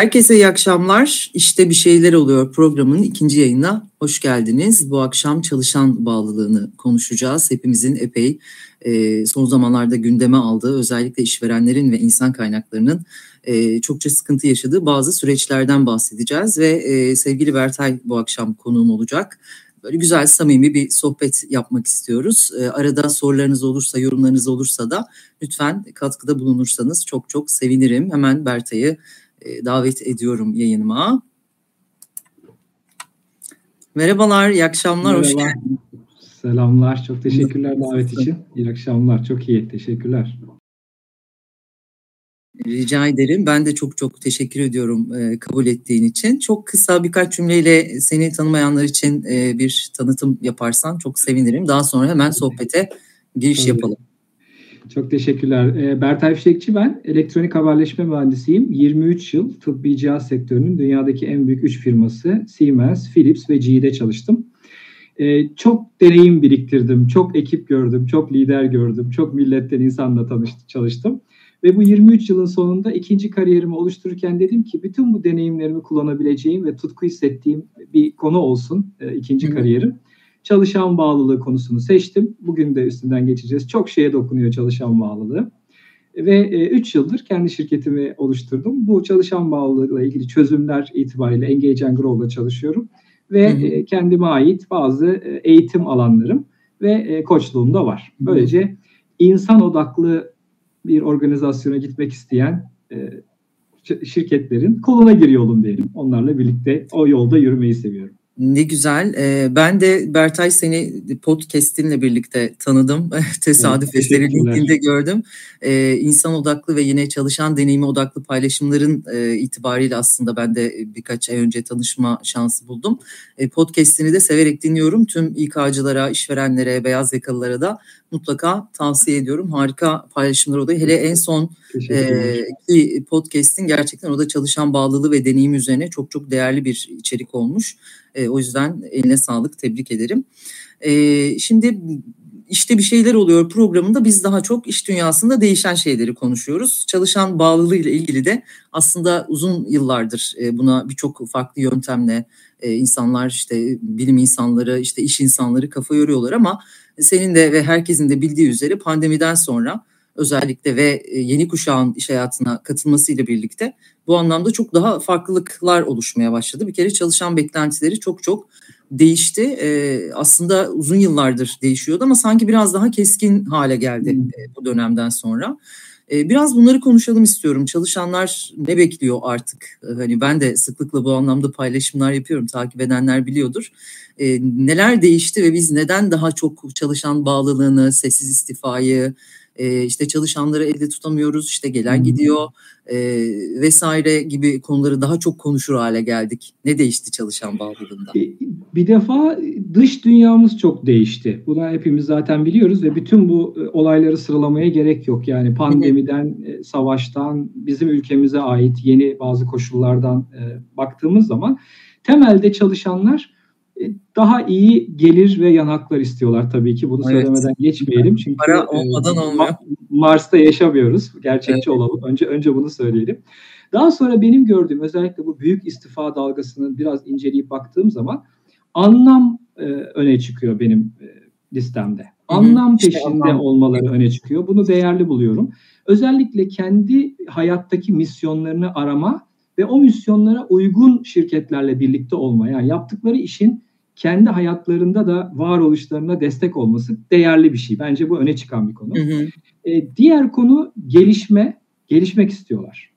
Herkese iyi akşamlar. İşte bir şeyler oluyor programının ikinci yayına hoş geldiniz. Bu akşam çalışan bağlılığını konuşacağız. Hepimizin epey e, son zamanlarda gündeme aldığı özellikle işverenlerin ve insan kaynaklarının e, çokça sıkıntı yaşadığı bazı süreçlerden bahsedeceğiz. Ve e, sevgili Bertay bu akşam konuğum olacak. Böyle güzel samimi bir sohbet yapmak istiyoruz. E, arada sorularınız olursa, yorumlarınız olursa da lütfen katkıda bulunursanız çok çok sevinirim. Hemen Bertay'ı e, davet ediyorum yayınıma. Merhabalar, iyi akşamlar, Merhaba. hoş geldiniz. Selamlar, çok teşekkürler davet için. İyi akşamlar, çok iyi, teşekkürler. Rica ederim. Ben de çok çok teşekkür ediyorum e, kabul ettiğin için. Çok kısa birkaç cümleyle seni tanımayanlar için e, bir tanıtım yaparsan çok sevinirim. Daha sonra hemen sohbete giriş Tabii. yapalım. Çok teşekkürler. E, Bertay Fişekçi ben. Elektronik haberleşme mühendisiyim. 23 yıl tıbbi cihaz sektörünün dünyadaki en büyük 3 firması Siemens, Philips ve GE'de çalıştım. E, çok deneyim biriktirdim, çok ekip gördüm, çok lider gördüm, çok milletten insanla tanıştım, çalıştım. Ve bu 23 yılın sonunda ikinci kariyerimi oluştururken dedim ki bütün bu deneyimlerimi kullanabileceğim ve tutku hissettiğim bir konu olsun e, ikinci Hı. kariyerim. Çalışan bağlılığı konusunu seçtim. Bugün de üstünden geçeceğiz. Çok şeye dokunuyor çalışan bağlılığı. Ve 3 e, yıldır kendi şirketimi oluşturdum. Bu çalışan bağlılığıyla ilgili çözümler itibariyle Engage and Grow'da çalışıyorum. Ve hı hı. E, kendime ait bazı e, eğitim alanlarım ve e, koçluğum da var. Böylece insan odaklı bir organizasyona gitmek isteyen e, şirketlerin koluna giriyor olun diyelim. Onlarla birlikte o yolda yürümeyi seviyorum. Ne güzel. ben de Bertay seni podcast'inle birlikte tanıdım. Tesadüf eseri LinkedIn'de gördüm. İnsan odaklı ve yine çalışan deneyimi odaklı paylaşımların itibariyle aslında ben de birkaç ay önce tanışma şansı buldum. podcast'ini de severek dinliyorum. Tüm İK'cılara, işverenlere, beyaz yakalılara da mutlaka tavsiye ediyorum. Harika paylaşımlar oluyor. Hele en son e, ki podcast'in gerçekten o da çalışan bağlılığı ve deneyim üzerine çok çok değerli bir içerik olmuş. E, o yüzden eline sağlık, tebrik ederim. E, şimdi işte bir şeyler oluyor programında biz daha çok iş dünyasında değişen şeyleri konuşuyoruz. Çalışan bağlılığı ile ilgili de aslında uzun yıllardır e, buna birçok farklı yöntemle e, insanlar işte bilim insanları işte iş insanları kafa yoruyorlar ama senin de ve herkesin de bildiği üzere pandemiden sonra özellikle ve e, yeni kuşağın iş hayatına katılmasıyla birlikte bu anlamda çok daha farklılıklar oluşmaya başladı. Bir kere çalışan beklentileri çok çok değişti. Ee, aslında uzun yıllardır değişiyordu ama sanki biraz daha keskin hale geldi e, bu dönemden sonra. Biraz bunları konuşalım istiyorum. Çalışanlar ne bekliyor artık? Hani ben de sıklıkla bu anlamda paylaşımlar yapıyorum. Takip edenler biliyordur. Ee, neler değişti ve biz neden daha çok çalışan bağlılığını, sessiz istifayı, e, işte çalışanları elde tutamıyoruz, işte gelen gidiyor e, vesaire gibi konuları daha çok konuşur hale geldik. Ne değişti çalışan bağlılığında? Bir defa dış dünyamız çok değişti. Bunu hepimiz zaten biliyoruz ve bütün bu e, olayları sıralamaya gerek yok. Yani pandemiden, e, savaştan, bizim ülkemize ait yeni bazı koşullardan e, baktığımız zaman temelde çalışanlar daha iyi gelir ve yanaklar istiyorlar tabii ki. Bunu evet. söylemeden geçmeyelim. Çünkü para olmadan e, olmuyor. Mars'ta yaşamıyoruz. Gerçekçi evet. olalım. Önce önce bunu söyleyelim. Daha sonra benim gördüğüm özellikle bu büyük istifa dalgasını biraz inceleyip baktığım zaman anlam e, öne çıkıyor benim e, listemde. Anlam işte peşinde anlam. olmaları öne çıkıyor. Bunu değerli buluyorum. Özellikle kendi hayattaki misyonlarını arama ve o misyonlara uygun şirketlerle birlikte olma. Yani yaptıkları işin kendi hayatlarında da varoluşlarına destek olması değerli bir şey. Bence bu öne çıkan bir konu. Hı hı. E, diğer konu gelişme, gelişmek istiyorlar.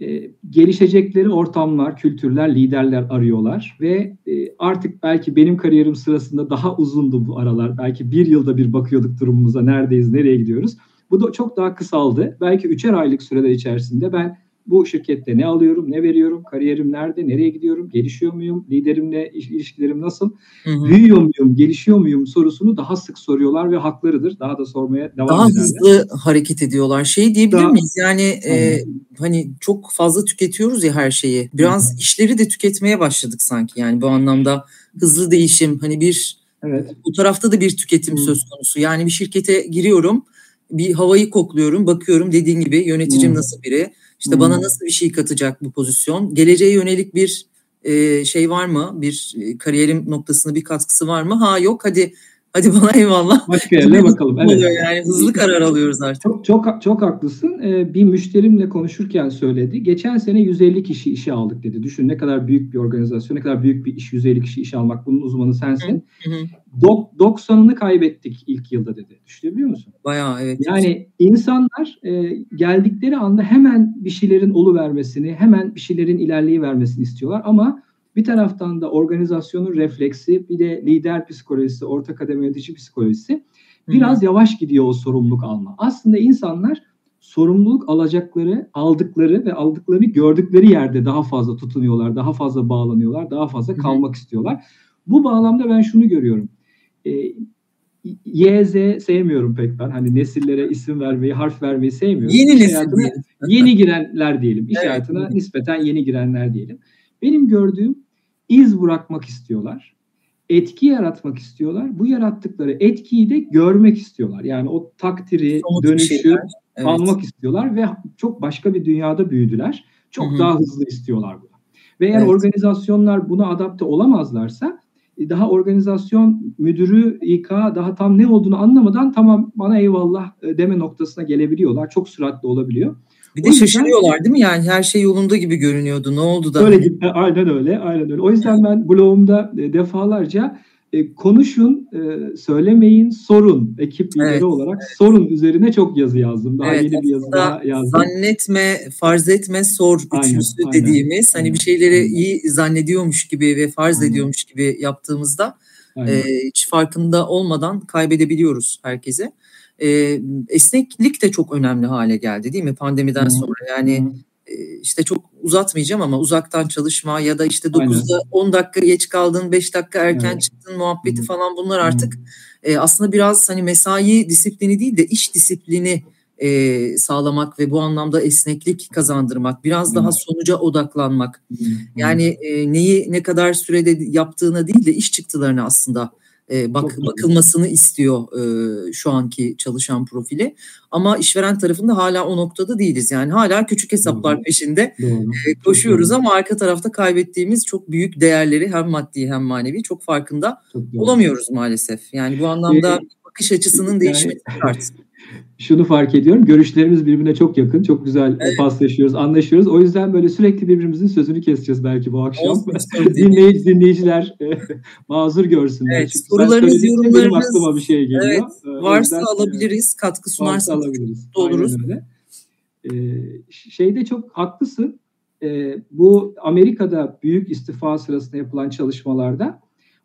E, gelişecekleri ortamlar, kültürler, liderler arıyorlar ve e, artık belki benim kariyerim sırasında daha uzundu bu aralar. Belki bir yılda bir bakıyorduk durumumuza, neredeyiz, nereye gidiyoruz. Bu da çok daha kısaldı. Belki üçer aylık süreler içerisinde ben bu şirkette ne alıyorum, ne veriyorum, kariyerim nerede, nereye gidiyorum, gelişiyor muyum, liderimle ilişkilerim nasıl, hı hı. büyüyor muyum, gelişiyor muyum sorusunu daha sık soruyorlar ve haklarıdır. Daha da sormaya devam daha ederler. Daha hızlı hareket ediyorlar. Şey diyebilir daha, miyiz? Yani e, hani çok fazla tüketiyoruz ya her şeyi. Biraz hı hı. işleri de tüketmeye başladık sanki. Yani bu anlamda hızlı değişim hani bir evet. bu tarafta da bir tüketim hı. söz konusu. Yani bir şirkete giriyorum bir havayı kokluyorum, bakıyorum dediğin gibi yöneticim hmm. nasıl biri, İşte hmm. bana nasıl bir şey katacak bu pozisyon? Geleceğe yönelik bir e, şey var mı? Bir e, kariyerim noktasında bir katkısı var mı? Ha yok hadi Hadi bana eyvallah. Başka yerine bakalım. Evet. Yani hızlı karar alıyoruz artık. Çok çok çok haklısın. Ee, bir müşterimle konuşurken söyledi. Geçen sene 150 kişi işe aldık dedi. Düşün ne kadar büyük bir organizasyon, ne kadar büyük bir iş 150 kişi işe almak. Bunun uzmanı sensin. Hı hı. 90'ını kaybettik ilk yılda dedi. Düşünebiliyor musun? Bayağı evet. Yani insanlar e, geldikleri anda hemen bir şeylerin olu vermesini, hemen bir şeylerin ilerleyi vermesini istiyorlar ama bir taraftan da organizasyonun refleksi, bir de lider psikolojisi, orta kademe yönetici psikolojisi biraz Hı. yavaş gidiyor o sorumluluk alma. Aslında insanlar sorumluluk alacakları, aldıkları ve aldıklarını gördükleri yerde daha fazla tutunuyorlar, daha fazla bağlanıyorlar, daha fazla kalmak Hı. istiyorlar. Bu bağlamda ben şunu görüyorum. E, Y, Z sevmiyorum pek ben. Hani nesillere isim vermeyi, harf vermeyi sevmiyorum. Yeni nesil. Yeni girenler diyelim. İş evet. hayatına nispeten yeni girenler diyelim. Benim gördüğüm iz bırakmak istiyorlar. Etki yaratmak istiyorlar. Bu yarattıkları etkiyi de görmek istiyorlar. Yani o takdiri, Somut dönüşü evet. almak istiyorlar ve çok başka bir dünyada büyüdüler. Çok Hı-hı. daha hızlı istiyorlar bunu. Ve eğer evet. organizasyonlar buna adapte olamazlarsa e, daha organizasyon müdürü İK daha tam ne olduğunu anlamadan tamam bana eyvallah e, deme noktasına gelebiliyorlar. Çok süratli olabiliyor. Bir de yüzden, şaşırıyorlar değil mi? Yani her şey yolunda gibi görünüyordu. Ne oldu da? Öyle gibi. Aynen öyle. Aynen öyle. O yüzden ben blogumda e, defalarca e, konuşun, e, söylemeyin, sorun ekip lideri evet, olarak evet. sorun üzerine çok yazı yazdım. Daha evet, yeni bir yazı daha yazdım. Zannetme, farz etme, sor aynen, üçlüsü aynen, dediğimiz aynen, hani bir şeyleri aynen. iyi zannediyormuş gibi ve farz aynen. ediyormuş gibi yaptığımızda e, hiç farkında olmadan kaybedebiliyoruz herkese e, esneklik de çok önemli hale geldi değil mi pandemiden Hı-hı. sonra yani e, işte çok uzatmayacağım ama uzaktan çalışma ya da işte 9'da 10 dakika geç kaldın 5 dakika erken evet. çıktın muhabbeti Hı-hı. falan bunlar artık e, aslında biraz hani mesai disiplini değil de iş disiplini e, sağlamak ve bu anlamda esneklik kazandırmak, biraz daha sonuca odaklanmak. Yani e, neyi ne kadar sürede yaptığına değil de iş çıktılarına aslında e, bak bakılmasını istiyor e, şu anki çalışan profili. Ama işveren tarafında hala o noktada değiliz. Yani hala küçük hesaplar peşinde. E, koşuyoruz ama arka tarafta kaybettiğimiz çok büyük değerleri hem maddi hem manevi çok farkında olamıyoruz maalesef. Yani bu anlamda ee, bakış açısının değişmesi şart şunu fark ediyorum. Görüşlerimiz birbirine çok yakın. Çok güzel evet. paslaşıyoruz, anlaşıyoruz. O yüzden böyle sürekli birbirimizin sözünü keseceğiz belki bu akşam. Dinleyici, dinleyiciler mazur görsünler. Evet, Çünkü sorularınız, yorumlarınız benim aklıma bir şey geliyor. Evet, e, varsa yüzden, alabiliriz. Katkı sunarsanız alabiliriz. oluruz. Ee, şeyde çok haklısın. Ee, bu Amerika'da büyük istifa sırasında yapılan çalışmalarda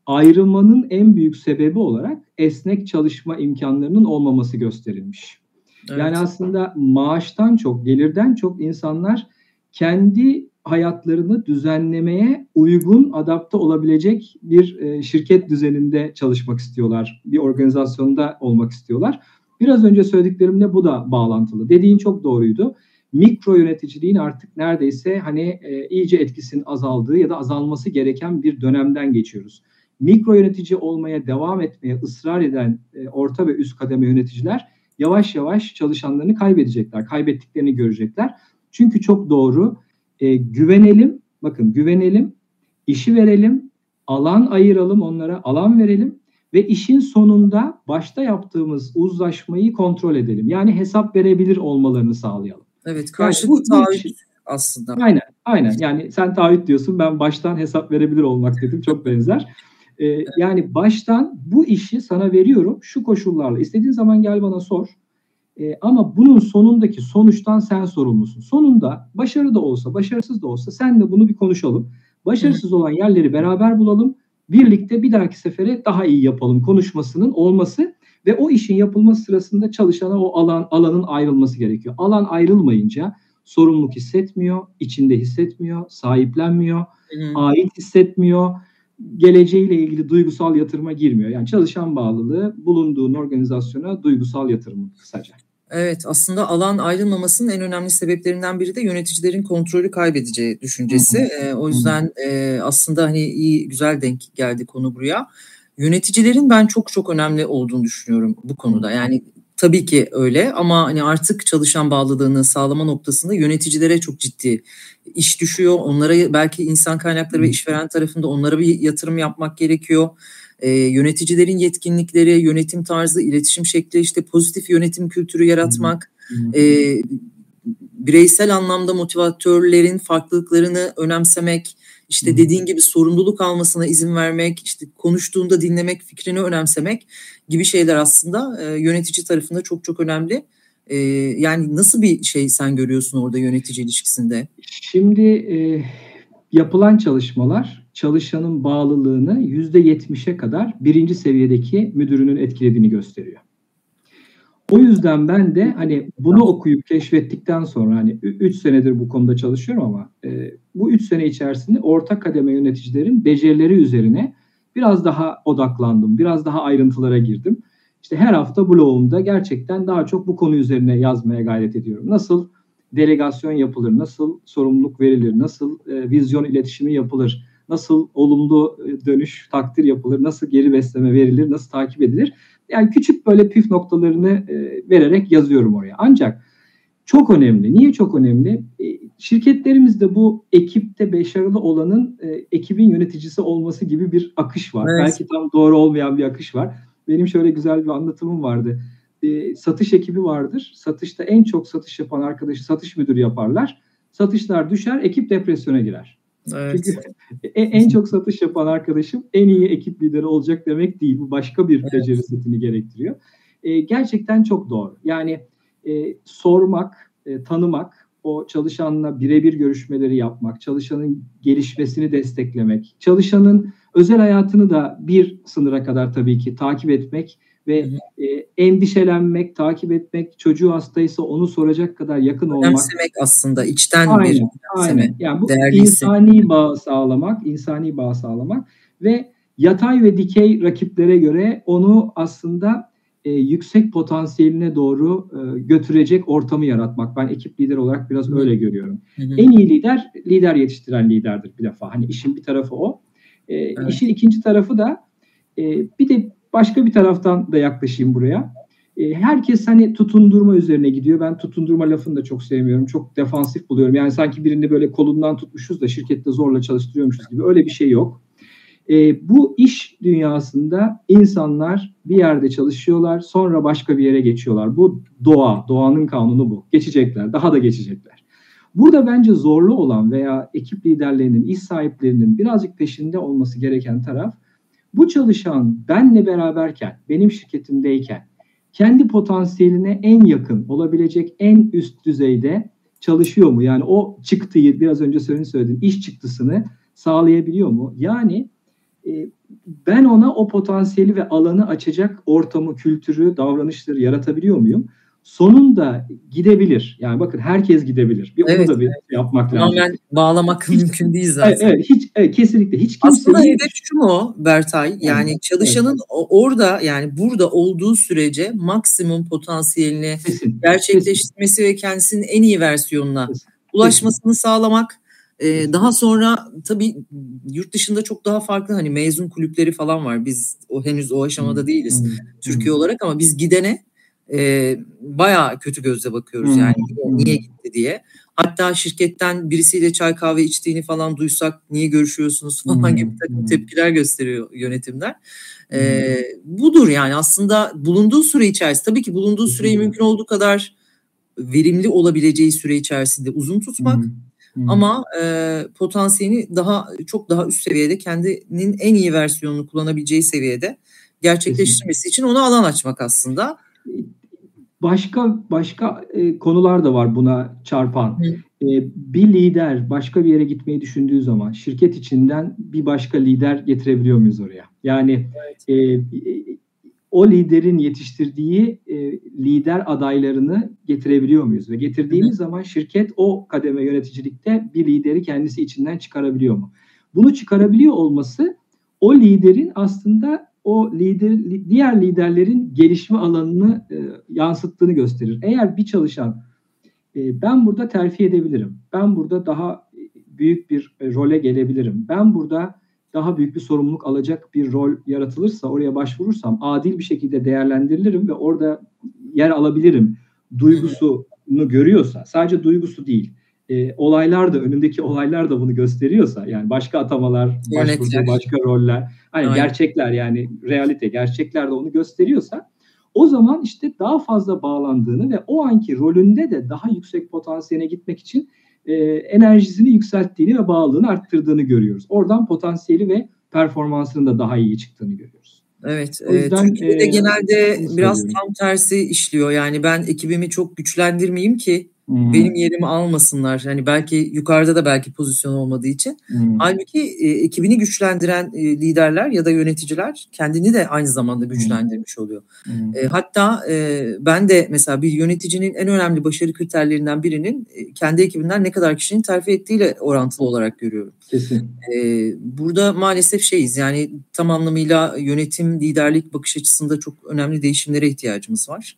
ayrılmanın en büyük sebebi olarak esnek çalışma imkanlarının olmaması gösterilmiş. Evet. Yani aslında maaştan çok, gelirden çok insanlar kendi hayatlarını düzenlemeye uygun, adapte olabilecek bir e, şirket düzeninde çalışmak istiyorlar. Bir organizasyonda olmak istiyorlar. Biraz önce söylediklerimle bu da bağlantılı. Dediğin çok doğruydu. Mikro yöneticiliğin artık neredeyse hani e, iyice etkisinin azaldığı ya da azalması gereken bir dönemden geçiyoruz mikro yönetici olmaya devam etmeye ısrar eden e, orta ve üst kademe yöneticiler yavaş yavaş çalışanlarını kaybedecekler. Kaybettiklerini görecekler. Çünkü çok doğru. E, güvenelim, bakın güvenelim, işi verelim, alan ayıralım onlara, alan verelim ve işin sonunda başta yaptığımız uzlaşmayı kontrol edelim. Yani hesap verebilir olmalarını sağlayalım. Evet, karşılıklı yani taahhüt aslında. Aynen, aynen. Yani sen taahhüt diyorsun, ben baştan hesap verebilir olmak dedim. Çok benzer. Ee, yani baştan bu işi sana veriyorum şu koşullarla. İstediğin zaman gel bana sor. Ee, ama bunun sonundaki sonuçtan sen sorumlusun. Sonunda başarı da olsa, başarısız da olsa sen de bunu bir konuşalım. Başarısız olan yerleri beraber bulalım. Birlikte bir dahaki sefere daha iyi yapalım konuşmasının olması ve o işin yapılması sırasında çalışana o alan alanın ayrılması gerekiyor. Alan ayrılmayınca sorumluluk hissetmiyor, içinde hissetmiyor, sahiplenmiyor, hı ait hissetmiyor geleceğiyle ilgili duygusal yatırıma girmiyor. Yani çalışan bağlılığı bulunduğun organizasyona duygusal yatırım kısaca. Evet aslında alan ayrılmamasının en önemli sebeplerinden biri de yöneticilerin kontrolü kaybedeceği düşüncesi. E, o yüzden e, aslında hani iyi güzel denk geldi konu buraya. Yöneticilerin ben çok çok önemli olduğunu düşünüyorum bu konuda. Yani tabii ki öyle ama hani artık çalışan bağlılığını sağlama noktasında yöneticilere çok ciddi iş düşüyor. Onlara belki insan kaynakları ve işveren tarafında onlara bir yatırım yapmak gerekiyor. Ee, yöneticilerin yetkinlikleri, yönetim tarzı, iletişim şekli, işte pozitif yönetim kültürü yaratmak, e, bireysel anlamda motivatörlerin farklılıklarını önemsemek, işte dediğin gibi sorumluluk almasına izin vermek, işte konuştuğunda dinlemek, fikrini önemsemek gibi şeyler aslında e, yönetici tarafında çok çok önemli. E, yani nasıl bir şey sen görüyorsun orada yönetici ilişkisinde? Şimdi e, yapılan çalışmalar çalışanın bağlılığını yüzde yetmişe kadar birinci seviyedeki müdürünün etkilediğini gösteriyor. O yüzden ben de hani bunu okuyup keşfettikten sonra hani 3 senedir bu konuda çalışıyorum ama e, bu 3 sene içerisinde orta kademe yöneticilerin becerileri üzerine biraz daha odaklandım. Biraz daha ayrıntılara girdim. İşte her hafta blogumda gerçekten daha çok bu konu üzerine yazmaya gayret ediyorum. Nasıl delegasyon yapılır, nasıl sorumluluk verilir, nasıl e, vizyon iletişimi yapılır, nasıl olumlu e, dönüş, takdir yapılır, nasıl geri besleme verilir, nasıl takip edilir. Yani küçük böyle püf noktalarını e, vererek yazıyorum oraya. Ancak çok önemli. Niye çok önemli? E, şirketlerimizde bu ekipte başarılı olanın e, ekibin yöneticisi olması gibi bir akış var. Evet. Belki tam doğru olmayan bir akış var. Benim şöyle güzel bir anlatımım vardı. E, satış ekibi vardır. Satışta en çok satış yapan arkadaşı satış müdürü yaparlar. Satışlar düşer, ekip depresyona girer. Evet. Çünkü en çok satış yapan arkadaşım en iyi ekip lideri olacak demek değil. Bu başka bir evet. beceri setini gerektiriyor. E, gerçekten çok doğru. Yani e, sormak, e, tanımak, o çalışanla birebir görüşmeleri yapmak, çalışanın gelişmesini desteklemek, çalışanın özel hayatını da bir sınıra kadar tabii ki takip etmek ve e, endişelenmek, takip etmek, çocuğu hastaysa onu soracak kadar yakın olmak. Önemsemek aslında içten aynen, bir aynen. Yani bu insani bağ sağlamak, insani bağ sağlamak ve yatay ve dikey rakiplere göre onu aslında e, yüksek potansiyeline doğru e, götürecek ortamı yaratmak. Ben ekip lider olarak biraz Hı. öyle görüyorum. Hı hı. En iyi lider, lider yetiştiren liderdir bir defa. Hani işin bir tarafı o. E, evet. İşin ikinci tarafı da e, bir de Başka bir taraftan da yaklaşayım buraya. E, herkes hani tutundurma üzerine gidiyor. Ben tutundurma lafını da çok sevmiyorum. Çok defansif buluyorum. Yani sanki birini böyle kolundan tutmuşuz da şirkette zorla çalıştırıyormuşuz gibi. Öyle bir şey yok. E, bu iş dünyasında insanlar bir yerde çalışıyorlar, sonra başka bir yere geçiyorlar. Bu doğa, doğanın kanunu bu. Geçecekler, daha da geçecekler. Burada bence zorlu olan veya ekip liderlerinin, iş sahiplerinin birazcık peşinde olması gereken taraf bu çalışan benle beraberken, benim şirketimdeyken kendi potansiyeline en yakın olabilecek en üst düzeyde çalışıyor mu? Yani o çıktıyı biraz önce senin söylediğin iş çıktısını sağlayabiliyor mu? Yani e, ben ona o potansiyeli ve alanı açacak ortamı, kültürü, davranışları yaratabiliyor muyum? Sonunda gidebilir. Yani bakın herkes gidebilir. Bir evet, onu da bir evet. yapmak lazım. Tamamen bağlamak hiç, mümkün değil zaten. Evet, evet hiç evet, kesinlikle hiç kimse Aslında hedef şu mu Bertay? Yani evet, çalışanın evet. orada yani burada olduğu sürece maksimum potansiyelini kesin, gerçekleştirmesi kesin. ve kendisinin en iyi versiyonuna kesin, ulaşmasını sağlamak ee, daha sonra tabii yurt dışında çok daha farklı hani mezun kulüpleri falan var. Biz o henüz o aşamada değiliz hmm. Türkiye hmm. olarak ama biz gidene e, bayağı kötü gözle bakıyoruz yani hmm. niye gitti diye. Hatta şirketten birisiyle çay kahve içtiğini falan duysak niye görüşüyorsunuz falan hmm. gibi takım tepkiler gösteriyor yönetimler. E, budur yani aslında bulunduğu süre içerisinde tabii ki bulunduğu süreyi mümkün olduğu kadar verimli olabileceği süre içerisinde uzun tutmak. Hmm. Ama e, potansiyelini daha çok daha üst seviyede kendinin en iyi versiyonunu kullanabileceği seviyede gerçekleştirmesi için ona alan açmak aslında. Başka başka e, konular da var buna çarpan. E, bir lider başka bir yere gitmeyi düşündüğü zaman şirket içinden bir başka lider getirebiliyor muyuz oraya? Yani e, o liderin yetiştirdiği e, lider adaylarını getirebiliyor muyuz? Ve getirdiğimiz Hı. zaman şirket o kademe yöneticilikte bir lideri kendisi içinden çıkarabiliyor mu? Bunu çıkarabiliyor olması o liderin aslında o lider diğer liderlerin gelişme alanını e, yansıttığını gösterir. Eğer bir çalışan e, ben burada terfi edebilirim. Ben burada daha büyük bir e, role gelebilirim. Ben burada daha büyük bir sorumluluk alacak bir rol yaratılırsa oraya başvurursam adil bir şekilde değerlendirilirim ve orada yer alabilirim duygusunu görüyorsa sadece duygusu değil e, olaylar da önündeki olaylar da bunu gösteriyorsa yani başka atamalar, başka, başka roller, hani Aynen. gerçekler yani realite, gerçekler de onu gösteriyorsa o zaman işte daha fazla bağlandığını ve o anki rolünde de daha yüksek potansiyeline gitmek için e, enerjisini yükselttiğini ve bağlılığını arttırdığını görüyoruz. Oradan potansiyeli ve performansının da daha iyi çıktığını görüyoruz. Evet, o yüzden, Türkiye'de e, genelde biraz tam tersi işliyor. Yani ben ekibimi çok güçlendirmeyeyim ki Hmm. Benim yerimi almasınlar. Hani belki yukarıda da belki pozisyon olmadığı için. Hmm. Halbuki e, ekibini güçlendiren e, liderler ya da yöneticiler kendini de aynı zamanda güçlendirmiş oluyor. Hmm. E, hatta e, ben de mesela bir yöneticinin en önemli başarı kriterlerinden birinin e, kendi ekibinden ne kadar kişinin terfi ettiğiyle orantılı olarak görüyorum. Kesin. E, burada maalesef şeyiz yani tam anlamıyla yönetim, liderlik bakış açısında çok önemli değişimlere ihtiyacımız var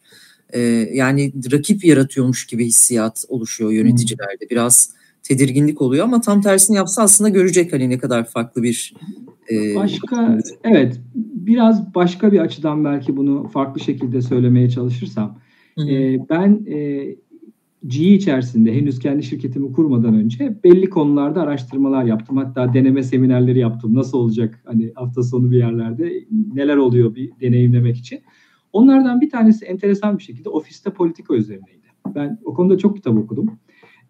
e, yani rakip yaratıyormuş gibi hissiyat oluşuyor yöneticilerde. Biraz tedirginlik oluyor ama tam tersini yapsa aslında görecek hani ne kadar farklı bir e, başka evet biraz başka bir açıdan belki bunu farklı şekilde söylemeye çalışırsam e, ben e, GE içerisinde henüz kendi şirketimi kurmadan önce belli konularda araştırmalar yaptım. Hatta deneme seminerleri yaptım. Nasıl olacak hani hafta sonu bir yerlerde neler oluyor bir deneyimlemek için. Onlardan bir tanesi enteresan bir şekilde ofiste politika üzerineydi. Ben o konuda çok kitap okudum.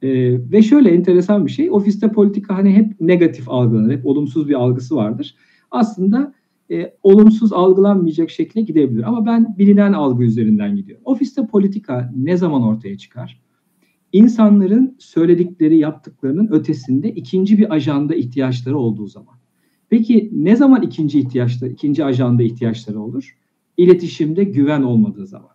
Ee, ve şöyle enteresan bir şey, ofiste politika hani hep negatif algılanır, hep olumsuz bir algısı vardır. Aslında e, olumsuz algılanmayacak şekle gidebilir. Ama ben bilinen algı üzerinden gidiyorum. Ofiste politika ne zaman ortaya çıkar? İnsanların söyledikleri, yaptıklarının ötesinde ikinci bir ajanda ihtiyaçları olduğu zaman. Peki ne zaman ikinci ihtiyaçta, ikinci ajanda ihtiyaçları olur? İletişimde güven olmadığı zaman.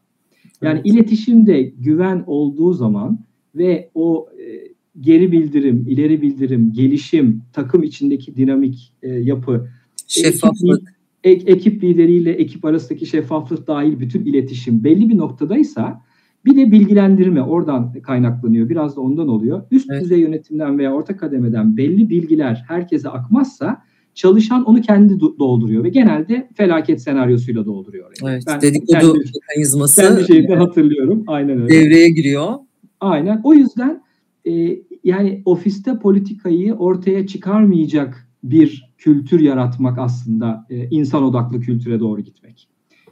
Yani evet. iletişimde güven olduğu zaman ve o e, geri bildirim, ileri bildirim, gelişim, takım içindeki dinamik e, yapı, şeffaflık, ekip, ekip lideriyle ekip arasındaki şeffaflık dahil bütün iletişim belli bir noktadaysa bir de bilgilendirme oradan kaynaklanıyor. Biraz da ondan oluyor. Üst evet. düzey yönetimden veya orta kademeden belli bilgiler herkese akmazsa çalışan onu kendi dolduruyor ve genelde felaket senaryosuyla dolduruyor. Yani. Evet, ben dedikodu kendi, mekanizması kendi şeyimde hatırlıyorum. Aynen öyle. Devreye giriyor. Aynen. O yüzden e, yani ofiste politikayı ortaya çıkarmayacak bir kültür yaratmak aslında e, insan odaklı kültüre doğru gitmek.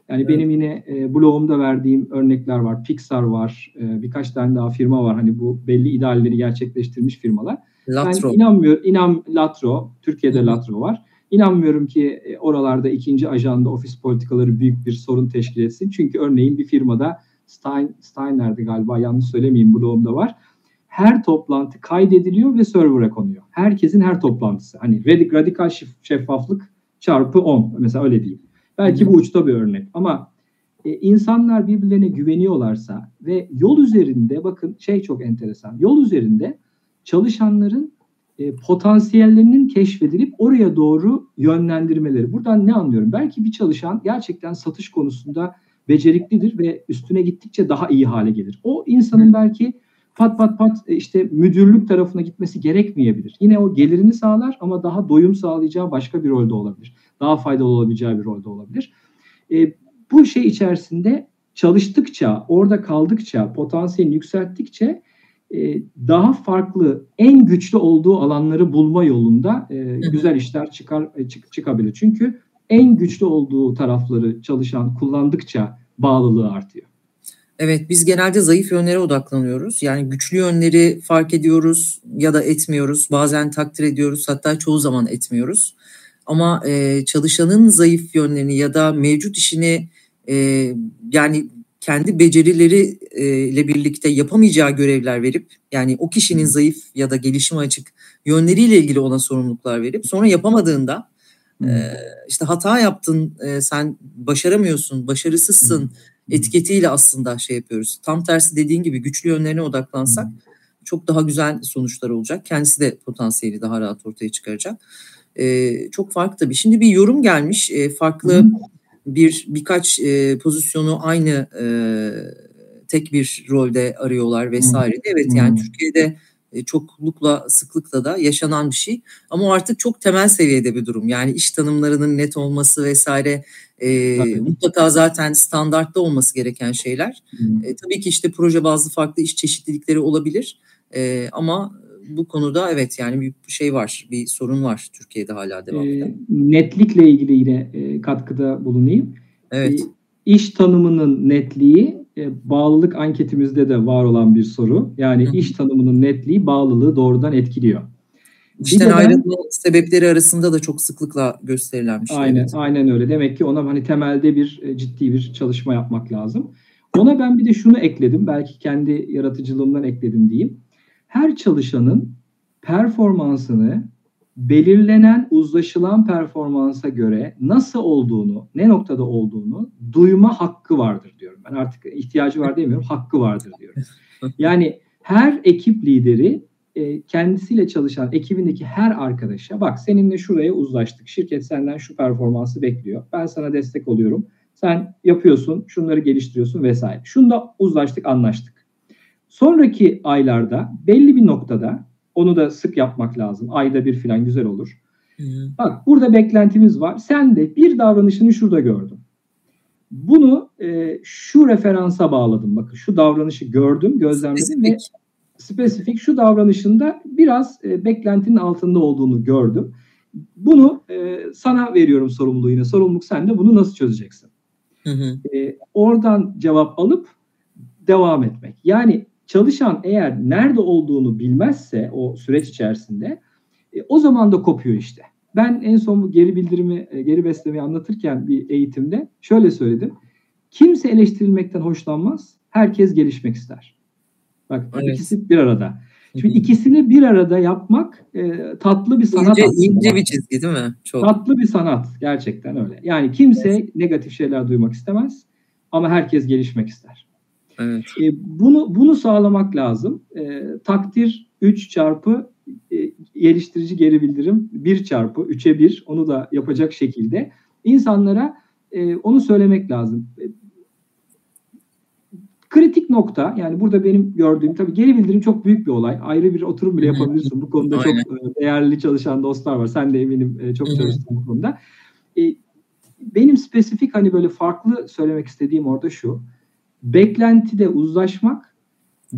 Yani evet. benim yine e, blogumda verdiğim örnekler var. Pixar var. E, birkaç tane daha firma var. Hani bu belli idealleri gerçekleştirmiş firmalar Latro. Ben inanmıyorum. İnan Latro. Türkiye'de Latro var. İnanmıyorum ki e, oralarda ikinci ajanda ofis politikaları büyük bir sorun teşkil etsin. Çünkü örneğin bir firmada Stein, Steiner'di galiba yanlış söylemeyeyim blogumda var. Her toplantı kaydediliyor ve server'a konuyor. Herkesin her toplantısı. Hani radik, radikal şeffaflık çarpı 10 mesela öyle diyeyim. Belki bu uçta bir örnek ama e, insanlar birbirlerine güveniyorlarsa ve yol üzerinde bakın şey çok enteresan. Yol üzerinde çalışanların e, potansiyellerinin keşfedilip oraya doğru yönlendirmeleri. Buradan ne anlıyorum? Belki bir çalışan gerçekten satış konusunda beceriklidir ve üstüne gittikçe daha iyi hale gelir. O insanın belki pat pat pat e, işte müdürlük tarafına gitmesi gerekmeyebilir. Yine o gelirini sağlar ama daha doyum sağlayacağı başka bir rolde olabilir. Daha faydalı olabileceği bir rolde olabilir. E, bu şey içerisinde çalıştıkça, orada kaldıkça, potansiyelini yükselttikçe daha farklı, en güçlü olduğu alanları bulma yolunda e, güzel işler çıkar e, çık, çıkabilir. Çünkü en güçlü olduğu tarafları çalışan kullandıkça bağlılığı artıyor. Evet biz genelde zayıf yönlere odaklanıyoruz. Yani güçlü yönleri fark ediyoruz ya da etmiyoruz. Bazen takdir ediyoruz hatta çoğu zaman etmiyoruz. Ama e, çalışanın zayıf yönlerini ya da mevcut işini e, yani kendi becerileri ile birlikte yapamayacağı görevler verip yani o kişinin zayıf ya da gelişime açık yönleriyle ilgili ona sorumluluklar verip sonra yapamadığında hmm. işte hata yaptın sen başaramıyorsun başarısızsın hmm. etiketiyle aslında şey yapıyoruz. Tam tersi dediğin gibi güçlü yönlerine odaklansak hmm. çok daha güzel sonuçlar olacak. Kendisi de potansiyeli daha rahat ortaya çıkaracak. çok farklı tabii. Şimdi bir yorum gelmiş. farklı hmm bir birkaç e, pozisyonu aynı e, tek bir rolde arıyorlar vesaire. Evet yani Türkiye'de e, çoklukla sıklıkla da yaşanan bir şey. Ama artık çok temel seviyede bir durum. Yani iş tanımlarının net olması vesaire e, mutlaka zaten standartta olması gereken şeyler. E, tabii ki işte proje bazlı farklı iş çeşitlilikleri olabilir. E, ama bu konuda evet yani bir şey var, bir sorun var Türkiye'de hala devam eden. E, netlikle ilgili yine e, katkıda bulunayım. Evet. E, iş tanımının netliği e, bağlılık anketimizde de var olan bir soru. Yani Hı. iş tanımının netliği bağlılığı doğrudan etkiliyor. İşten ayrılma sebepleri arasında da çok sıklıkla gösterilen bir şey. Aynen, evet. aynen öyle. Demek ki ona hani temelde bir e, ciddi bir çalışma yapmak lazım. Ona ben bir de şunu ekledim. Belki kendi yaratıcılığımdan ekledim diyeyim. Her çalışanın performansını belirlenen uzlaşılan performansa göre nasıl olduğunu, ne noktada olduğunu duyma hakkı vardır diyorum. Ben artık ihtiyacı var demiyorum, hakkı vardır diyorum. Yani her ekip lideri e, kendisiyle çalışan ekibindeki her arkadaşa bak seninle şuraya uzlaştık. Şirket senden şu performansı bekliyor. Ben sana destek oluyorum. Sen yapıyorsun, şunları geliştiriyorsun vesaire. Şunda uzlaştık, anlaştık. Sonraki aylarda belli bir noktada onu da sık yapmak lazım. Ayda bir falan güzel olur. Hı. Bak burada beklentimiz var. Sen de bir davranışını şurada gördüm. Bunu e, şu referansa bağladım. Bakın şu davranışı gördüm, gözlemledim ve spesifik şu davranışında biraz e, beklentinin altında olduğunu gördüm. Bunu e, sana veriyorum sorumluluğu yine. Sorumluluk sende. Bunu nasıl çözeceksin? Hı hı. E, oradan cevap alıp devam etmek. Yani çalışan eğer nerede olduğunu bilmezse o süreç içerisinde e, o zaman da kopuyor işte. Ben en son bu geri bildirimi, e, geri beslemeyi anlatırken bir eğitimde şöyle söyledim. Kimse eleştirilmekten hoşlanmaz. Herkes gelişmek ister. Bak evet. ikisi bir arada. Şimdi ikisini bir arada yapmak e, tatlı bir sanat. İnce, ince bir çizgi değil mi? Çok. Tatlı bir sanat gerçekten öyle. Yani kimse evet. negatif şeyler duymak istemez ama herkes gelişmek ister. Evet. E, bunu bunu sağlamak lazım. E, takdir 3 çarpı e, geliştirici geri bildirim 1 çarpı 3'e 1 onu da yapacak şekilde insanlara e, onu söylemek lazım. E, kritik nokta yani burada benim gördüğüm tabii geri bildirim çok büyük bir olay. Ayrı bir oturum bile yapabilirsin. Bu konuda Aynen. çok e, değerli çalışan dostlar var. Sen de eminim e, çok çalıştın bu konuda. E, benim spesifik hani böyle farklı söylemek istediğim orada şu beklentide uzlaşmak,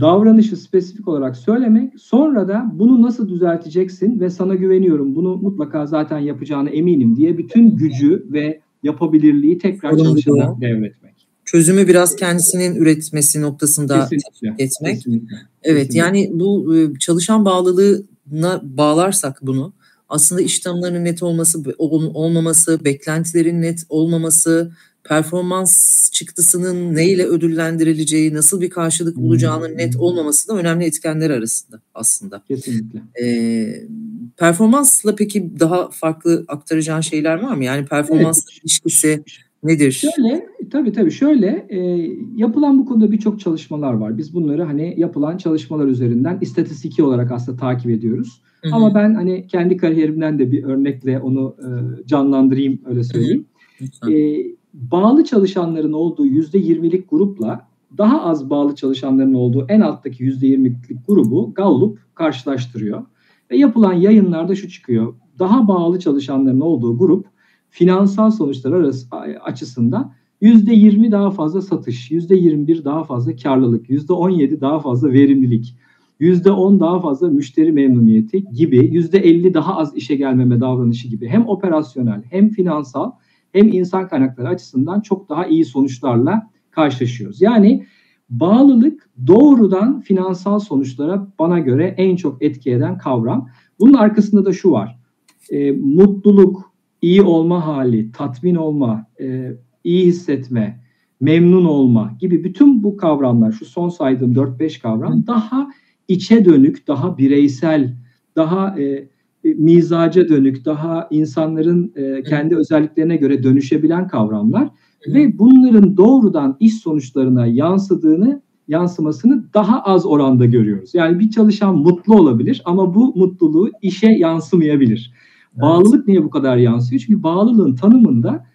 davranışı spesifik olarak söylemek, sonra da bunu nasıl düzelteceksin ve sana güveniyorum, bunu mutlaka zaten yapacağına eminim diye bütün gücü ve yapabilirliği tekrar çalışana devretmek. Çözümü biraz kendisinin üretmesi noktasında kesinlikle, etmek. Kesinlikle, evet kesinlikle. yani bu e, çalışan bağlılığına bağlarsak bunu aslında iş tanımlarının net olması, olmaması, beklentilerin net olmaması, performans çıktısının neyle ödüllendirileceği, nasıl bir karşılık hmm. bulacağının net olmaması da önemli etkenler arasında aslında. Kesinlikle. Ee, performansla peki daha farklı aktaracağın şeyler var mı? Yani performans evet. ilişkisi nedir? Şöyle, tabii tabii şöyle e, yapılan bu konuda birçok çalışmalar var. Biz bunları hani yapılan çalışmalar üzerinden istatistiki olarak aslında takip ediyoruz. Hı-hı. Ama ben hani kendi kariyerimden de bir örnekle onu e, canlandırayım öyle söyleyeyim. Hı-hı. E, bağlı çalışanların olduğu yüzde yirmilik grupla daha az bağlı çalışanların olduğu en alttaki yüzde yirmilik grubu Gallup karşılaştırıyor. Ve yapılan yayınlarda şu çıkıyor. Daha bağlı çalışanların olduğu grup finansal sonuçlar arası, açısından yüzde yirmi daha fazla satış, yüzde yirmi bir daha fazla karlılık, yüzde on yedi daha fazla verimlilik, yüzde on daha fazla müşteri memnuniyeti gibi, yüzde elli daha az işe gelmeme davranışı gibi hem operasyonel hem finansal hem insan kaynakları açısından çok daha iyi sonuçlarla karşılaşıyoruz. Yani bağlılık doğrudan finansal sonuçlara bana göre en çok etki eden kavram. Bunun arkasında da şu var. E, mutluluk, iyi olma hali, tatmin olma, e, iyi hissetme, memnun olma gibi bütün bu kavramlar, şu son saydığım 4-5 kavram daha içe dönük, daha bireysel, daha e, mizaca dönük, daha insanların e, kendi özelliklerine göre dönüşebilen kavramlar ve bunların doğrudan iş sonuçlarına yansıdığını, yansımasını daha az oranda görüyoruz. Yani bir çalışan mutlu olabilir ama bu mutluluğu işe yansımayabilir. Evet. Bağlılık niye bu kadar yansıyor? Çünkü bağlılığın tanımında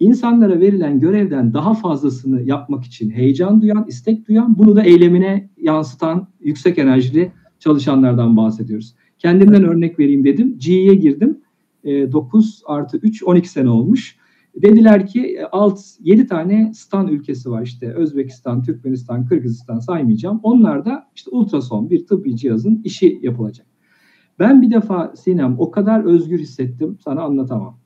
insanlara verilen görevden daha fazlasını yapmak için heyecan duyan, istek duyan, bunu da eylemine yansıtan yüksek enerjili çalışanlardan bahsediyoruz. Kendimden örnek vereyim dedim. G'ye girdim. E, 9 artı 3 12 sene olmuş. Dediler ki alt 7 tane stan ülkesi var işte Özbekistan, Türkmenistan, Kırgızistan saymayacağım. Onlarda işte ultrason bir tıbbi cihazın işi yapılacak. Ben bir defa Sinem o kadar özgür hissettim sana anlatamam.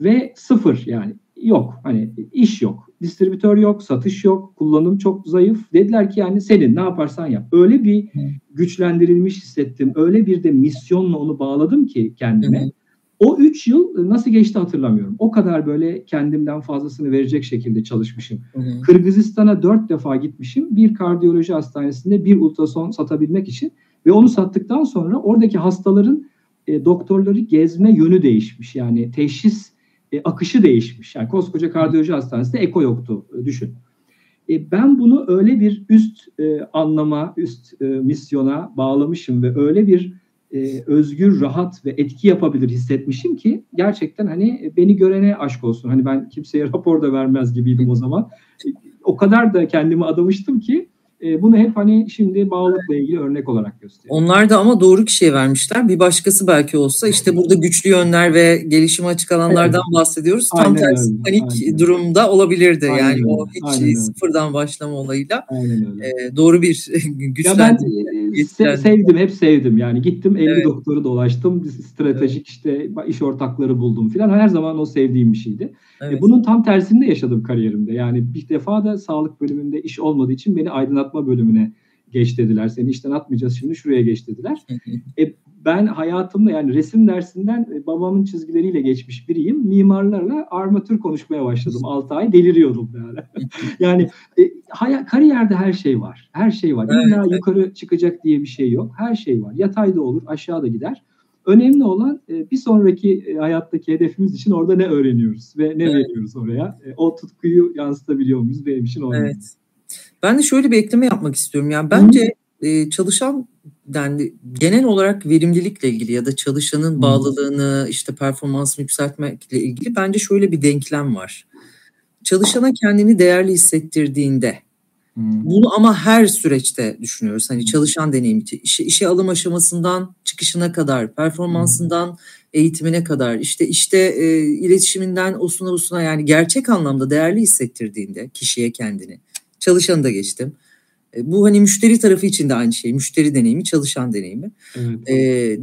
Ve sıfır yani yok hani iş yok, distribütör yok, satış yok, kullanım çok zayıf. Dediler ki yani senin ne yaparsan yap. Öyle bir güçlendirilmiş hissettim. Öyle bir de misyonla onu bağladım ki kendime. O üç yıl nasıl geçti hatırlamıyorum. O kadar böyle kendimden fazlasını verecek şekilde çalışmışım. Hı hı. Kırgızistan'a dört defa gitmişim. Bir kardiyoloji hastanesinde bir ultrason satabilmek için. Ve onu sattıktan sonra oradaki hastaların e, doktorları gezme yönü değişmiş. Yani teşhis e, akışı değişmiş. Yani koskoca kardiyoloji hastanesinde eko yoktu e, düşün. E, ben bunu öyle bir üst e, anlama, üst e, misyona bağlamışım ve öyle bir e, özgür, rahat ve etki yapabilir hissetmişim ki gerçekten hani beni görene aşk olsun. Hani ben kimseye rapor da vermez gibiydim o zaman. E, o kadar da kendimi adamıştım ki e, bunu hep hani şimdi bağlılıkla ilgili örnek olarak gösteriyor. Onlar da ama doğru kişiye vermişler. Bir başkası belki olsa işte burada güçlü yönler ve gelişime açık alanlardan evet. bahsediyoruz. Tam Aynen tersi öyle. panik Aynen. durumda olabilirdi. Aynen yani öyle. o hiç Aynen sıfırdan öyle. başlama olayıyla e, doğru bir güçlendirme. Ya ben sevdim, hep sevdim. Yani gittim 50 evet. doktoru dolaştım. Stratejik evet. işte iş ortakları buldum filan. Her zaman o sevdiğim bir şeydi. Evet. E, bunun tam tersini de yaşadım kariyerimde. Yani bir defa da sağlık bölümünde iş olmadığı için beni aydınlat atma bölümüne geç dediler. Seni işten atmayacağız şimdi şuraya geç dediler. e, ben hayatımda yani resim dersinden e, babamın çizgileriyle geçmiş biriyim. Mimarlarla armatür konuşmaya başladım 6 ay deliriyordum yani. yani e, hay- kariyerde her şey var. Her şey var. Evet, İlla evet. yukarı çıkacak diye bir şey yok. Her şey var. Yatayda olur, aşağıda gider. Önemli olan e, bir sonraki e, hayattaki hedefimiz için orada ne öğreniyoruz ve ne evet. veriyoruz oraya. E, o tutkuyu yansıtabiliyor muyuz benim için önemli. Evet. Ben de şöyle bir ekleme yapmak istiyorum. Yani bence e, çalışan dendi genel olarak verimlilikle ilgili ya da çalışanın bağlılığını işte performansını yükseltmekle ilgili bence şöyle bir denklem var. Çalışana kendini değerli hissettirdiğinde bunu ama her süreçte düşünüyoruz. Hani çalışan deneyimi, işe, işe alım aşamasından çıkışına kadar, performansından eğitimine kadar, işte işte e, iletişiminden osuna busuna yani gerçek anlamda değerli hissettirdiğinde kişiye kendini çalışanı da geçtim. E, bu hani müşteri tarafı için de aynı şey. Müşteri deneyimi, çalışan deneyimi. Evet. E,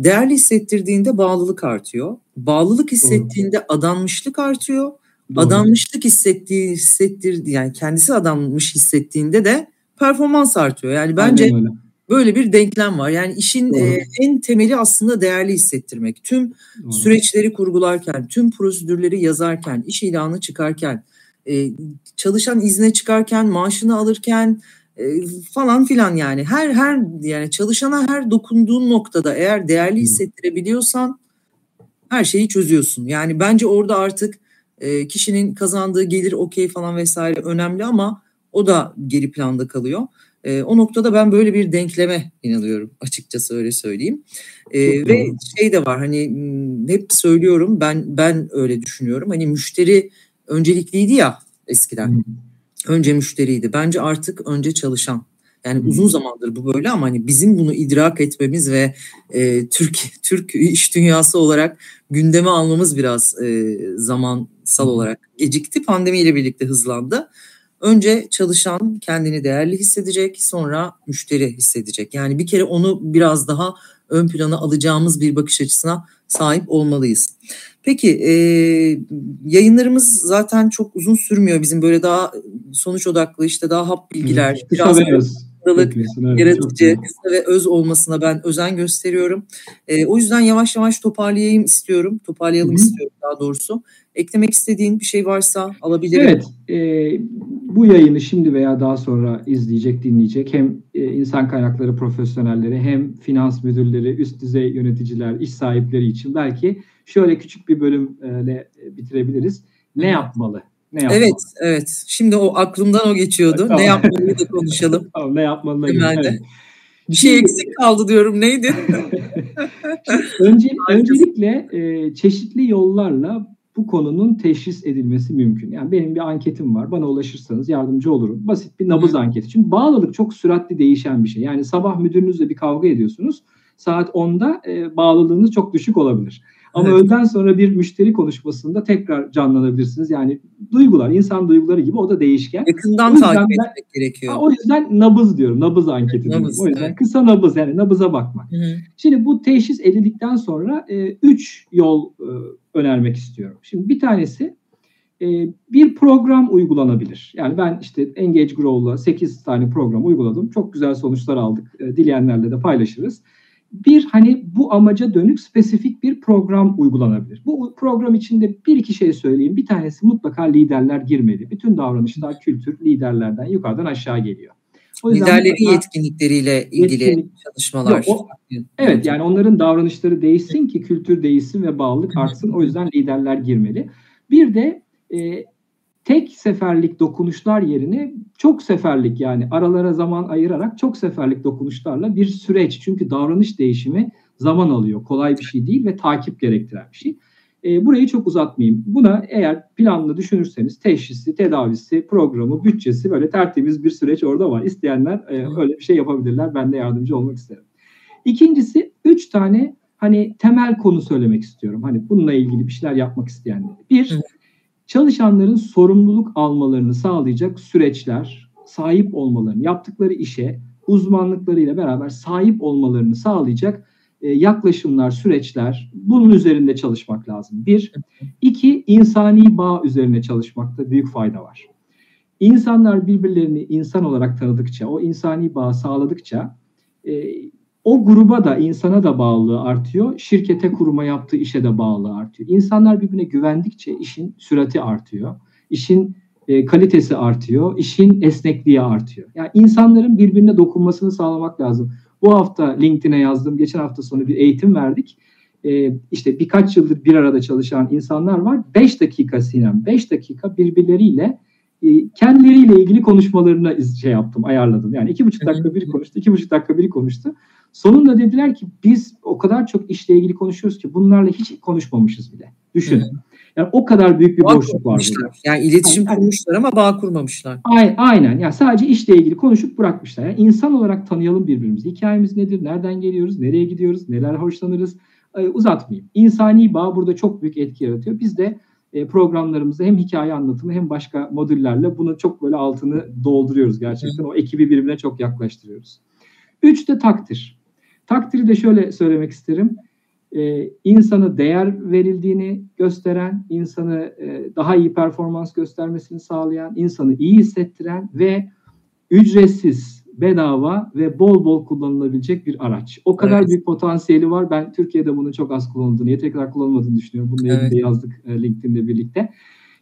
değerli hissettirdiğinde bağlılık artıyor. Bağlılık hissettiğinde adanmışlık artıyor. Doğru. Adanmışlık hissettiği hissettirdi yani kendisi adanmış hissettiğinde de performans artıyor. Yani bence böyle bir denklem var. Yani işin e, en temeli aslında değerli hissettirmek. Tüm Doğru. süreçleri kurgularken, tüm prosedürleri yazarken, iş ilanı çıkarken, e, çalışan izne çıkarken, maaşını alırken e, falan filan yani her her yani çalışana her dokunduğun noktada eğer değerli hissettirebiliyorsan her şeyi çözüyorsun. Yani bence orada artık e, kişinin kazandığı gelir okey falan vesaire önemli ama o da geri planda kalıyor. E, o noktada ben böyle bir denkleme inanıyorum açıkçası öyle söyleyeyim. E, ve şey de var hani hep söylüyorum ben ben öyle düşünüyorum. Hani müşteri öncelikliydi ya eskiden. Önce müşteriydi. Bence artık önce çalışan. Yani uzun zamandır bu böyle ama hani bizim bunu idrak etmemiz ve e, Türk Türk iş dünyası olarak gündeme almamız biraz e, zamansal olarak gecikti. Pandemiyle birlikte hızlandı. Önce çalışan kendini değerli hissedecek, sonra müşteri hissedecek. Yani bir kere onu biraz daha ön plana alacağımız bir bakış açısına sahip olmalıyız. Peki e, yayınlarımız zaten çok uzun sürmüyor bizim böyle daha sonuç odaklı işte daha hap bilgiler evet, biraz farklılık yaratıcı kısa ve öz olmasına ben özen gösteriyorum. E, o yüzden yavaş yavaş toparlayayım istiyorum toparlayalım Hı-hı. istiyorum daha doğrusu. Eklemek istediğin bir şey varsa alabilirim. Evet e, bu yayını şimdi veya daha sonra izleyecek dinleyecek hem e, insan kaynakları profesyonelleri hem finans müdürleri üst düzey yöneticiler iş sahipleri için belki şöyle küçük bir bölümle e, bitirebiliriz. Ne yapmalı? Ne yapmalı? Evet, evet. Şimdi o aklımdan o geçiyordu. Tamam. Ne yapmalıyı da konuşalım. tamam, ne yapmalı? Evet. Bir şey eksik kaldı diyorum. Neydi? Önce, öncelikle e, çeşitli yollarla bu konunun teşhis edilmesi mümkün. Yani benim bir anketim var. Bana ulaşırsanız yardımcı olurum. Basit bir nabız anketi. Çünkü bağlılık çok süratli değişen bir şey. Yani sabah müdürünüzle bir kavga ediyorsunuz. Saat 10'da e, bağlılığınız çok düşük olabilir. Ama evet. öğleden sonra bir müşteri konuşmasında tekrar canlanabilirsiniz. Yani duygular, insan duyguları gibi o da değişken. Yakından takip etmek ben, gerekiyor. O yüzden nabız diyorum. Nabız anketi nabız, O yüzden evet. kısa nabız yani nabıza bakmak. Hı hı. Şimdi bu teşhis edildikten sonra e, üç yol e, önermek istiyorum. Şimdi bir tanesi e, bir program uygulanabilir. Yani ben işte Engage Grow'la 8 tane program uyguladım. Çok güzel sonuçlar aldık. E, dileyenlerle de paylaşırız bir hani bu amaca dönük spesifik bir program uygulanabilir. Bu program içinde bir iki şey söyleyeyim. Bir tanesi mutlaka liderler girmeli. Bütün davranışlar, kültür liderlerden yukarıdan aşağı geliyor. O Liderlerin yetkinlikleriyle ilgili yetkinlik, çalışmalar. Yok, o, evet yani onların davranışları değişsin ki kültür değişsin ve bağlılık artsın. O yüzden liderler girmeli. Bir de e, tek seferlik dokunuşlar yerine çok seferlik yani aralara zaman ayırarak çok seferlik dokunuşlarla bir süreç. Çünkü davranış değişimi zaman alıyor. Kolay bir şey değil ve takip gerektiren bir şey. E, burayı çok uzatmayayım. Buna eğer planlı düşünürseniz teşhisi, tedavisi, programı, bütçesi böyle tertemiz bir süreç orada var. İsteyenler e, öyle bir şey yapabilirler. Ben de yardımcı olmak isterim. İkincisi üç tane hani temel konu söylemek istiyorum. Hani bununla ilgili bir şeyler yapmak isteyenler. Bir, çalışanların sorumluluk almalarını sağlayacak süreçler, sahip olmalarını, yaptıkları işe uzmanlıklarıyla beraber sahip olmalarını sağlayacak e, yaklaşımlar, süreçler bunun üzerinde çalışmak lazım. Bir. iki insani bağ üzerine çalışmakta büyük fayda var. İnsanlar birbirlerini insan olarak tanıdıkça, o insani bağ sağladıkça e, o gruba da insana da bağlılığı artıyor. Şirkete kuruma yaptığı işe de bağlılığı artıyor. İnsanlar birbirine güvendikçe işin sürati artıyor. İşin e, kalitesi artıyor. işin esnekliği artıyor. Yani insanların birbirine dokunmasını sağlamak lazım. Bu hafta LinkedIn'e yazdım. Geçen hafta sonu bir eğitim verdik. E, işte birkaç yıldır bir arada çalışan insanlar var. 5 dakika Sinem, 5 dakika birbirleriyle kendileriyle ilgili konuşmalarına şey yaptım, ayarladım. Yani iki buçuk dakika biri konuştu, iki buçuk dakika biri konuştu. Sonunda dediler ki biz o kadar çok işle ilgili konuşuyoruz ki bunlarla hiç konuşmamışız bile. Düşün. Yani o kadar büyük bir bağ boşluk var burada. Yani iletişim aynen. kurmuşlar ama bağ kurmamışlar. Aynen. Yani sadece işle ilgili konuşup bırakmışlar. Yani insan olarak tanıyalım birbirimizi. Hikayemiz nedir? Nereden geliyoruz? Nereye gidiyoruz? Neler hoşlanırız? Uzatmayayım. İnsani bağ burada çok büyük etki yaratıyor. Biz de e, programlarımızda hem hikaye anlatımı hem başka modüllerle bunu çok böyle altını dolduruyoruz gerçekten. O ekibi birbirine çok yaklaştırıyoruz. Üç de takdir. Takdiri de şöyle söylemek isterim. Ee, insanı değer verildiğini gösteren, insanı e, daha iyi performans göstermesini sağlayan, insanı iyi hissettiren ve ücretsiz, bedava ve bol bol kullanılabilecek bir araç. O kadar evet. büyük potansiyeli var. Ben Türkiye'de bunun çok az kullanıldığını, kadar kullanılmadığını düşünüyorum. Bununla ilgili evet. yazdık e, LinkedIn'de birlikte.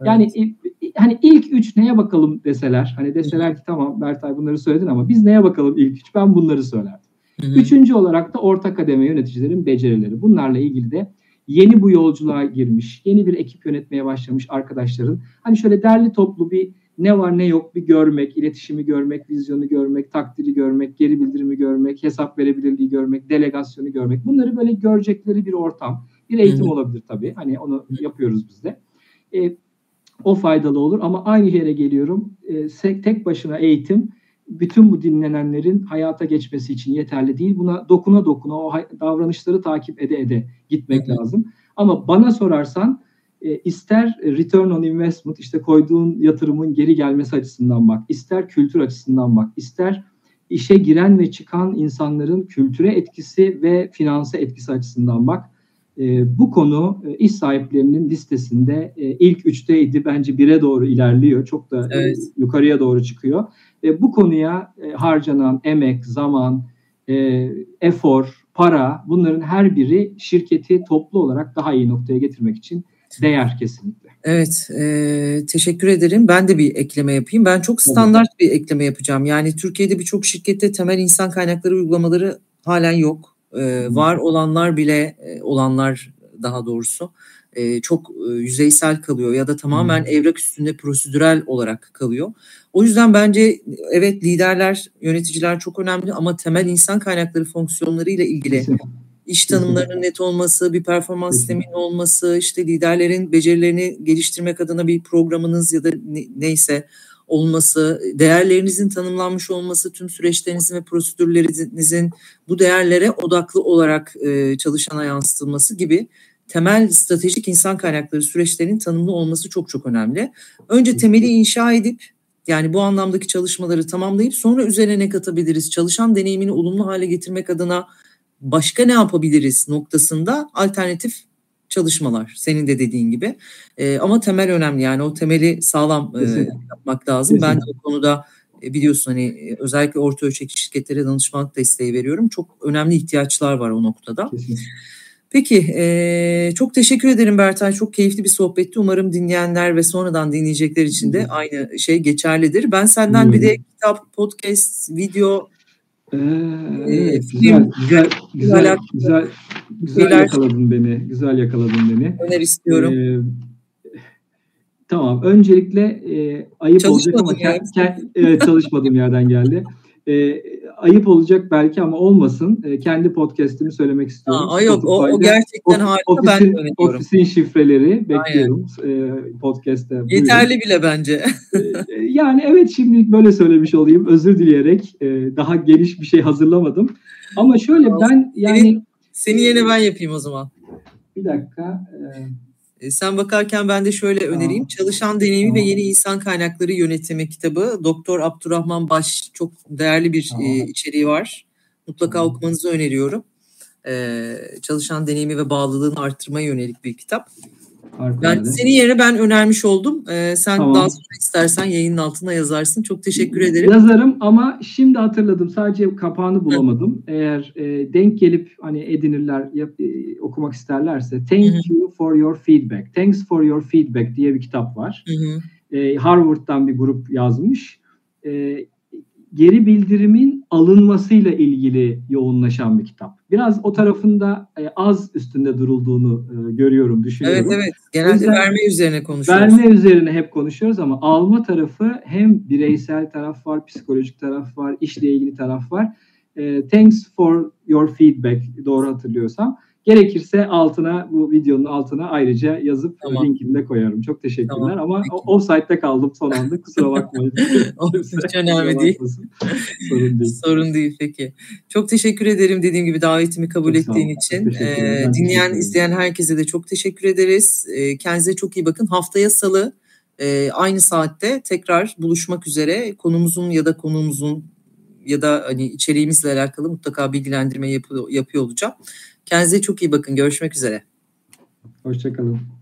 Yani evet. hani ilk üç neye bakalım deseler, hani deseler ki tamam Bertay bunları söyledin ama biz neye bakalım ilk üç? Ben bunları söylerdim. Hı hı. Üçüncü olarak da orta kademe yöneticilerin becerileri. Bunlarla ilgili de yeni bu yolculuğa girmiş, yeni bir ekip yönetmeye başlamış arkadaşların hani şöyle derli toplu bir ne var ne yok bir görmek, iletişimi görmek, vizyonu görmek, takdiri görmek, geri bildirimi görmek, hesap verebilirliği görmek, delegasyonu görmek. Bunları böyle görecekleri bir ortam. Bir eğitim olabilir tabii. Hani onu yapıyoruz biz de. E, o faydalı olur ama aynı yere geliyorum. E, tek başına eğitim bütün bu dinlenenlerin hayata geçmesi için yeterli değil. Buna dokuna dokuna o davranışları takip ede ede gitmek lazım. Ama bana sorarsan e, ister return on investment işte koyduğun yatırımın geri gelmesi açısından bak, ister kültür açısından bak, ister işe giren ve çıkan insanların kültüre etkisi ve finanse etkisi açısından bak. E, bu konu e, iş sahiplerinin listesinde e, ilk üçteydi. Bence bire doğru ilerliyor. Çok da e, evet. e, yukarıya doğru çıkıyor. E, bu konuya e, harcanan emek, zaman, e, efor, para bunların her biri şirketi toplu olarak daha iyi noktaya getirmek için değer kesinlikle. Evet, e, teşekkür ederim. Ben de bir ekleme yapayım. Ben çok standart bir ekleme yapacağım. Yani Türkiye'de birçok şirkette temel insan kaynakları uygulamaları halen yok. E, var olanlar bile, e, olanlar daha doğrusu e, çok e, yüzeysel kalıyor ya da tamamen hmm. evrak üstünde prosedürel olarak kalıyor. O yüzden bence evet liderler, yöneticiler çok önemli ama temel insan kaynakları fonksiyonları ile ilgili iş tanımlarının net olması, bir performans sisteminin olması, işte liderlerin becerilerini geliştirmek adına bir programınız ya da neyse olması, değerlerinizin tanımlanmış olması, tüm süreçlerinizin ve prosedürlerinizin bu değerlere odaklı olarak e, çalışana yansıtılması gibi temel stratejik insan kaynakları süreçlerinin tanımlı olması çok çok önemli. Önce temeli inşa edip yani bu anlamdaki çalışmaları tamamlayıp sonra üzerine ne katabiliriz? Çalışan deneyimini olumlu hale getirmek adına başka ne yapabiliriz noktasında alternatif çalışmalar senin de dediğin gibi. E, ama temel önemli yani o temeli sağlam e, yapmak lazım. Kesinlikle. Ben de o konuda e, biliyorsun hani e, özellikle orta ölçekli şirketlere danışmanlık desteği veriyorum. Çok önemli ihtiyaçlar var o noktada. Kesinlikle. Peki e, çok teşekkür ederim Bertay. Çok keyifli bir sohbetti. Umarım dinleyenler ve sonradan dinleyecekler için de aynı şey geçerlidir. Ben senden bir de kitap, podcast, video ee, evet, güzel, güzel, güzel, güzel, güzel yakaladın beni. Güzel yakaladın beni. Öner istiyorum. Ee, tamam. Öncelikle e, ayıp olacak ama kend, kend, evet, çalışmadığım yerden geldi. E, ayıp olacak belki ama olmasın. E, kendi podcast'imi söylemek istiyorum. Aa, yok o, o gerçekten harika. Ofisin, ben ofisin şifreleri bekliyorum e, podcast'te. Yeterli bile bence. e, yani evet şimdilik böyle söylemiş olayım. Özür dileyerek e, daha geniş bir şey hazırlamadım. Ama şöyle ben yani... Senin, senin yerine ben yapayım o zaman. Bir dakika. E, e, sen bakarken ben de şöyle önereyim. Çalışan Deneyimi ve Yeni İnsan Kaynakları Yönetimi kitabı. Doktor Abdurrahman Baş çok değerli bir e, içeriği var. Mutlaka okumanızı öneriyorum. Ee, çalışan deneyimi ve bağlılığını arttırmaya yönelik bir kitap. Ben senin yerine ben önermiş oldum. Ee, sen tamam. daha sonra istersen yayının altına yazarsın. Çok teşekkür ederim. Yazarım ama şimdi hatırladım. Sadece kapağını bulamadım. Hı. Eğer e, denk gelip hani edinirler, yap, e, okumak isterlerse Thank Hı. you for your feedback. Thanks for your feedback diye bir kitap var. Hı. E, Harvard'dan bir grup yazmış. E, geri bildirimin alınmasıyla ilgili yoğunlaşan bir kitap. Biraz o tarafında e, az üstünde durulduğunu e, görüyorum, düşünüyorum. Evet evet. Genelde verme üzerine konuşuyoruz. Verme üzerine hep konuşuyoruz ama alma tarafı hem bireysel taraf var, psikolojik taraf var, işle ilgili taraf var. E, thanks for your feedback doğru hatırlıyorsam. Gerekirse altına bu videonun altına ayrıca yazıp tamam. linkini de koyarım. Çok teşekkürler tamam. ama Peki. o site'de kaldım son anda. Kusura bakmayın. Hiç önemli değil. Sorun değil. Sorun değil peki. Çok teşekkür ederim dediğim gibi davetimi kabul çok ettiğin için. Ee, dinleyen, izleyen herkese de çok teşekkür ederiz. Ee, kendinize çok iyi bakın. Haftaya salı e, aynı saatte tekrar buluşmak üzere konumuzun ya da konumuzun ya da hani içeriğimizle alakalı mutlaka bilgilendirme yapıyor, yapıyor olacağım. Kendinize çok iyi bakın. Görüşmek üzere. Hoşçakalın.